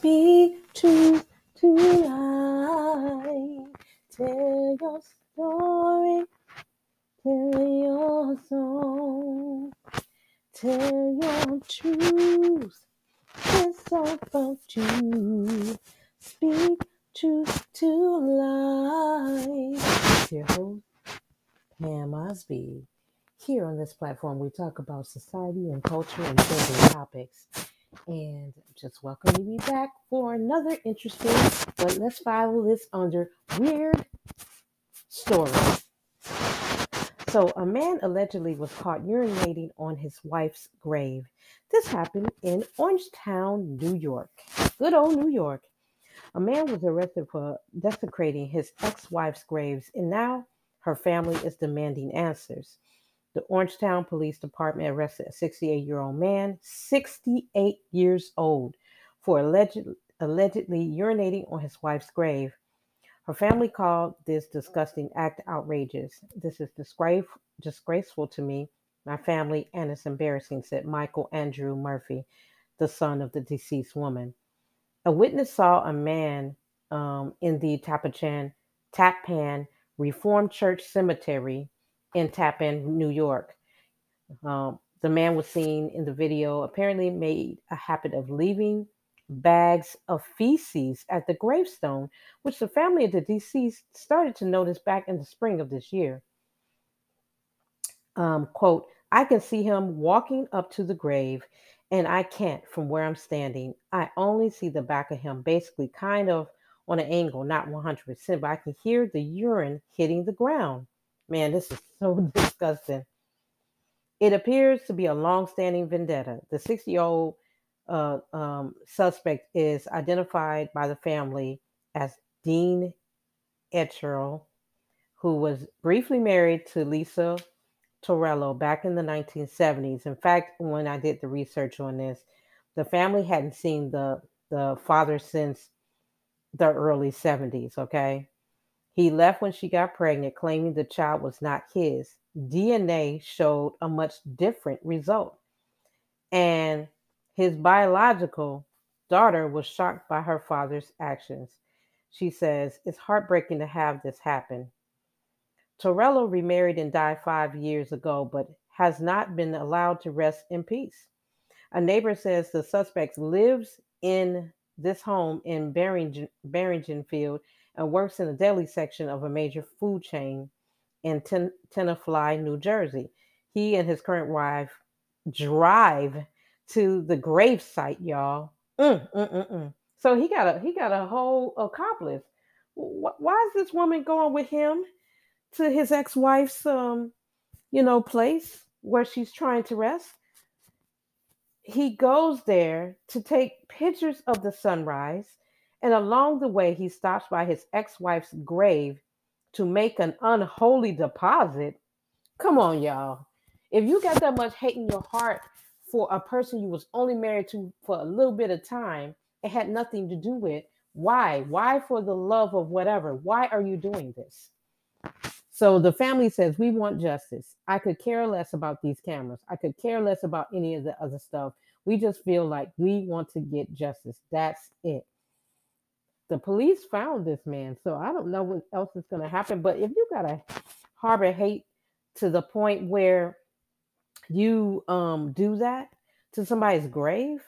Speak truth to life. Tell your story. Tell your song. Tell your truth. It's all about you. Speak truth to life. Your host, Pam Osby. Here on this platform, we talk about society and culture and trending topics. And just welcoming you back for another interesting, but let's file this under weird story. So, a man allegedly was caught urinating on his wife's grave. This happened in Orangetown, New York. Good old New York. A man was arrested for desecrating his ex wife's graves, and now her family is demanding answers. The Orangetown Police Department arrested a 68 year old man, 68 years old, for alleged, allegedly urinating on his wife's grave. Her family called this disgusting act outrageous. This is disgrace, disgraceful to me, my family, and it's embarrassing, said Michael Andrew Murphy, the son of the deceased woman. A witness saw a man um, in the Tapachan, Tappan Reformed Church Cemetery in Tappan, New York. Um, the man was seen in the video apparently made a habit of leaving bags of feces at the gravestone, which the family of the deceased started to notice back in the spring of this year. Um, quote, I can see him walking up to the grave, and I can't from where I'm standing. I only see the back of him, basically kind of on an angle, not 100%, but I can hear the urine hitting the ground. Man, this is so disgusting. It appears to be a long-standing vendetta. The 60-year-old uh, um, suspect is identified by the family as Dean Etcherl, who was briefly married to Lisa Torello back in the 1970s. In fact, when I did the research on this, the family hadn't seen the the father since the early 70s. Okay, he left when she got pregnant, claiming the child was not his. DNA showed a much different result. And his biological daughter was shocked by her father's actions. She says, It's heartbreaking to have this happen. Torello remarried and died five years ago, but has not been allowed to rest in peace. A neighbor says the suspect lives in this home in Barrington, Barringtonfield and works in the deli section of a major food chain in Ten- Tenafly, New Jersey. He and his current wife drive to the grave site, y'all. Mm, mm, mm, mm. so he got a he got a whole accomplice. Why is this woman going with him to his ex-wife's um, you know, place where she's trying to rest? He goes there to take pictures of the sunrise and along the way, he stops by his ex wife's grave to make an unholy deposit. Come on, y'all. If you got that much hate in your heart for a person you was only married to for a little bit of time, it had nothing to do with why? Why for the love of whatever? Why are you doing this? So the family says, We want justice. I could care less about these cameras. I could care less about any of the other stuff. We just feel like we want to get justice. That's it the police found this man. So I don't know what else is going to happen. But if you got to harbor hate to the point where you um, do that to somebody's grave,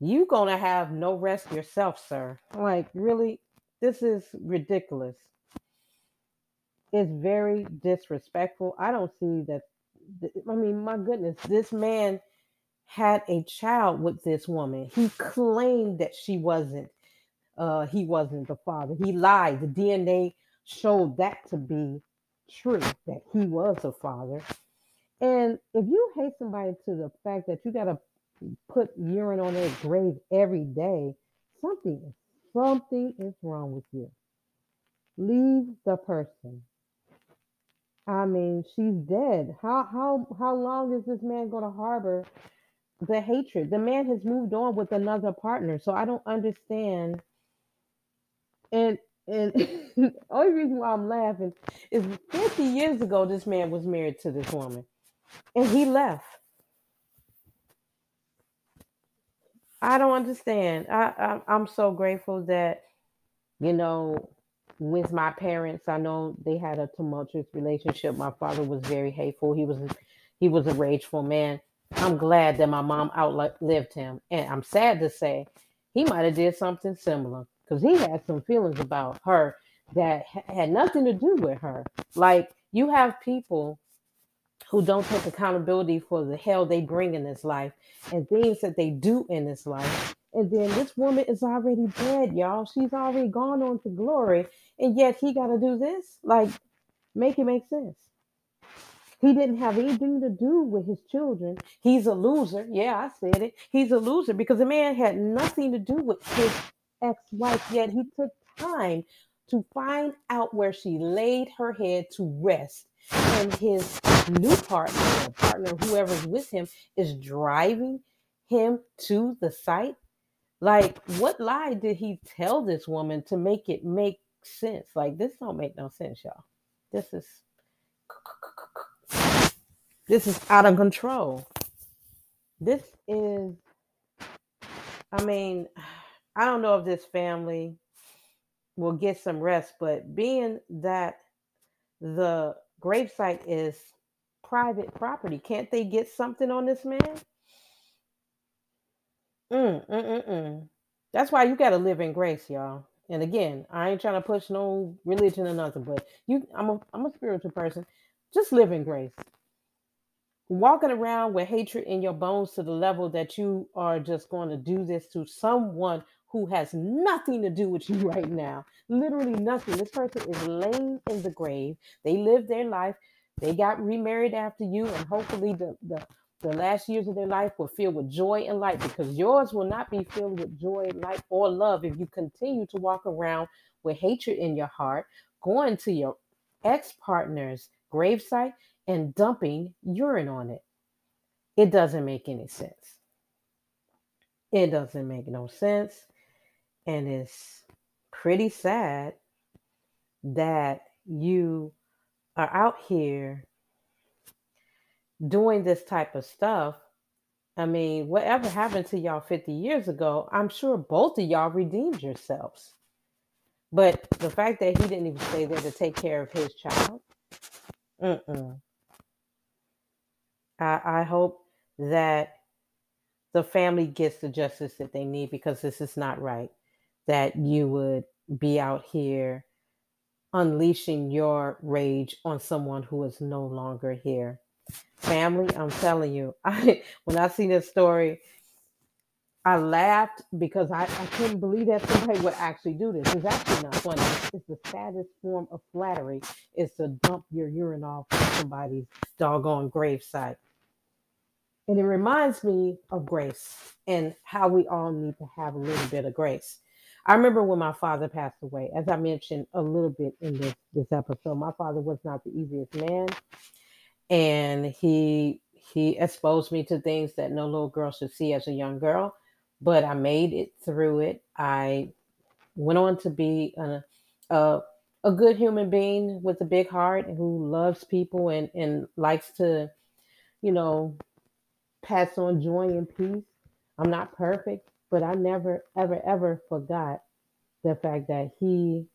you going to have no rest yourself, sir. Like, really? This is ridiculous. It's very disrespectful. I don't see that. I mean, my goodness, this man had a child with this woman. He claimed that she wasn't uh, he wasn't the father. He lied. The DNA showed that to be true, that he was the father. And if you hate somebody to the fact that you got to put urine on their grave every day, something something is wrong with you. Leave the person. I mean, she's dead. How how how long is this man going to harbor the hatred? The man has moved on with another partner, so I don't understand and and the only reason why I'm laughing is 50 years ago, this man was married to this woman and he left. I don't understand. I, I I'm so grateful that you know with my parents. I know they had a tumultuous relationship. My father was very hateful. He was he was a rageful man. I'm glad that my mom outlived him, and I'm sad to say he might have did something similar because he had some feelings about her that had nothing to do with her. Like you have people who don't take accountability for the hell they bring in this life and things that they do in this life. And then this woman is already dead, y'all. She's already gone on to glory. And yet he got to do this? Like, make it make sense. He didn't have anything to do with his children. He's a loser. Yeah, I said it. He's a loser because the man had nothing to do with his ex wife, yet he took time to find out where she laid her head to rest. And his new partner, or partner, whoever's with him, is driving him to the site. Like, what lie did he tell this woman to make it make sense? Like, this don't make no sense, y'all. This is this is out of control. This is, I mean, I don't know if this family will get some rest, but being that the gravesite is private property, can't they get something on this man? Mm, mm, mm, mm. That's why you got to live in grace, y'all. And again, I ain't trying to push no religion or nothing, but you, I'm a, I'm a spiritual person. Just live in grace walking around with hatred in your bones to the level that you are just going to do this to someone who has nothing to do with you right now. Literally nothing. This person is laying in the grave. They lived their life. They got remarried after you, and hopefully the, the the last years of their life were filled with joy and light because yours will not be filled with joy, light, or love if you continue to walk around with hatred in your heart, going to your ex partner's gravesite and dumping urine on it. It doesn't make any sense. It doesn't make no sense. And it's pretty sad that you are out here doing this type of stuff. I mean, whatever happened to y'all 50 years ago, I'm sure both of y'all redeemed yourselves. But the fact that he didn't even stay there to take care of his child, mm-mm. I, I hope that the family gets the justice that they need because this is not right. That you would be out here unleashing your rage on someone who is no longer here. Family, I'm telling you, I when I see this story, I laughed because I, I couldn't believe that somebody would actually do this. It's actually not funny. It's, the saddest form of flattery is to dump your urine off somebody's doggone gravesite. And it reminds me of grace and how we all need to have a little bit of grace. I remember when my father passed away, as I mentioned a little bit in this, this episode, my father was not the easiest man. And he he exposed me to things that no little girl should see as a young girl. But I made it through it. I went on to be a, a, a good human being with a big heart who loves people and, and likes to, you know, pass on joy and peace. I'm not perfect, but I never, ever, ever forgot the fact that he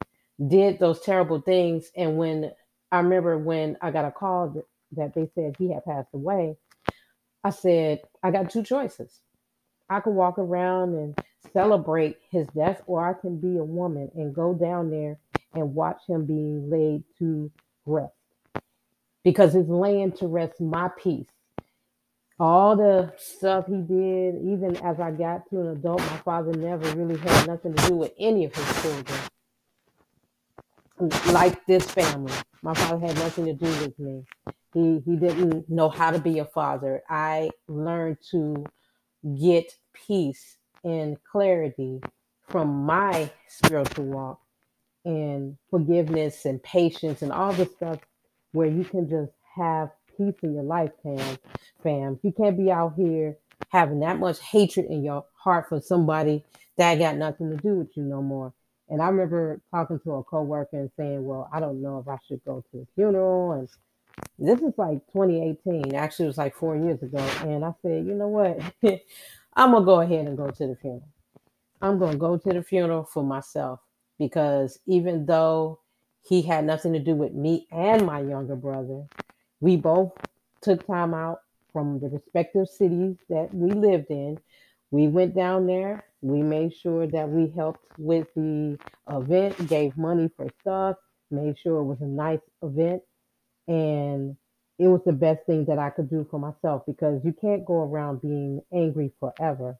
did those terrible things. And when I remember when I got a call that, that they said he had passed away, I said, I got two choices. I could walk around and celebrate his death, or I can be a woman and go down there and watch him being laid to rest because it's laying to rest my peace all the stuff he did, even as I got to an adult, my father never really had nothing to do with any of his children. Like this family, my father had nothing to do with me. He he didn't know how to be a father. I learned to get peace and clarity from my spiritual walk and forgiveness and patience and all the stuff where you can just have peace in your life, fam. Fam, you can't be out here having that much hatred in your heart for somebody that got nothing to do with you no more. And I remember talking to a coworker and saying, "Well, I don't know if I should go to the funeral." And this is like 2018. Actually, it was like four years ago. And I said, "You know what? I'm gonna go ahead and go to the funeral. I'm gonna go to the funeral for myself because even though he had nothing to do with me and my younger brother, we both took time out from the respective cities that we lived in. We went down there. We made sure that we helped with the event, gave money for stuff, made sure it was a nice event. And it was the best thing that I could do for myself because you can't go around being angry forever.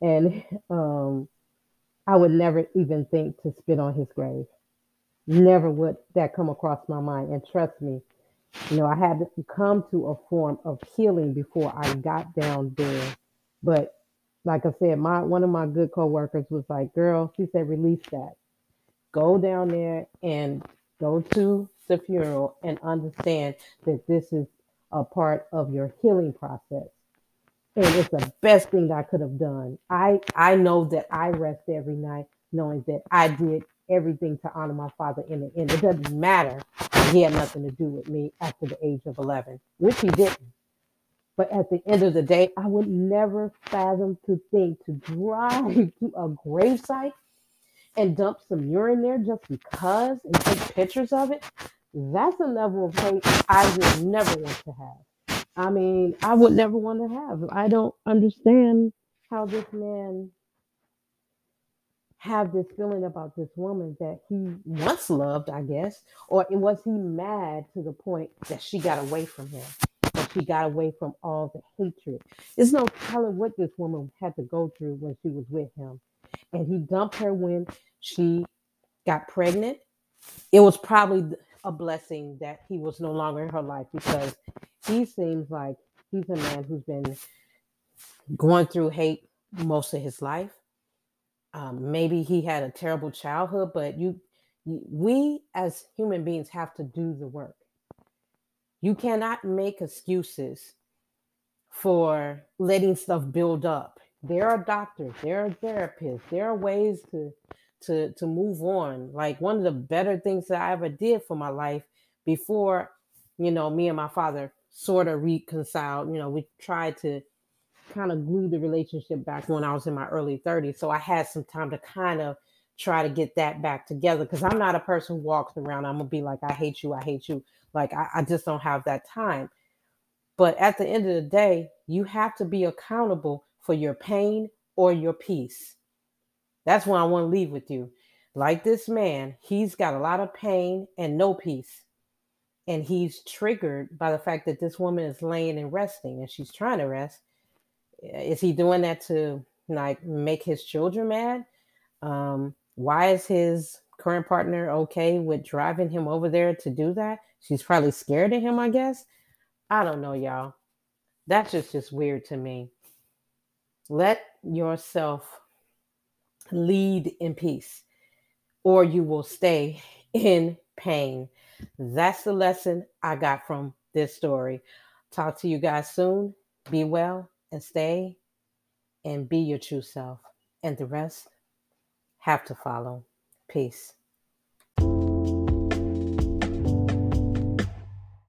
And um, I would never even think to spit on his grave. Never would that come across my mind. And trust me, you know, I had to come to a form of healing before I got down there. But like I said, my one of my good coworkers was like, "Girl," she said, "Release that. Go down there and go to the funeral and understand that this is a part of your healing process." And it's the best thing I could have done. I I know that I rest every night knowing that I did everything to honor my father in the end. It doesn't matter. He had nothing to do with me after the age of 11, which he didn't. But at the end of the day, I would never fathom to think to drive to a gravesite and dump some urine there just because and take pictures of it. That's a level of hate I would never want to have. I mean, I would never want to have. I don't understand how this man have this feeling about this woman that he once loved, I guess, or was he mad to the point that she got away from him? That she got away from all the hatred. There's no telling what this woman had to go through when she was with him. And he dumped her when she got pregnant. It was probably a blessing that he was no longer in her life because he seems like he's a man who's been going through hate most of his life um, maybe he had a terrible childhood, but you, we as human beings have to do the work. You cannot make excuses for letting stuff build up. There are doctors, there are therapists, there are ways to to to move on. Like one of the better things that I ever did for my life before, you know, me and my father sort of reconciled. You know, we tried to kind of glue the relationship back when I was in my early 30s. So I had some time to kind of try to get that back together because I'm not a person who walks around. I'm gonna be like, I hate you, I hate you. Like I, I just don't have that time. But at the end of the day, you have to be accountable for your pain or your peace. That's what I want to leave with you. Like this man, he's got a lot of pain and no peace. And he's triggered by the fact that this woman is laying and resting and she's trying to rest is he doing that to like make his children mad? Um, why is his current partner okay with driving him over there to do that? She's probably scared of him, I guess. I don't know, y'all. That's just just weird to me. Let yourself lead in peace, or you will stay in pain. That's the lesson I got from this story. Talk to you guys soon. Be well and stay and be your true self. And the rest have to follow. Peace.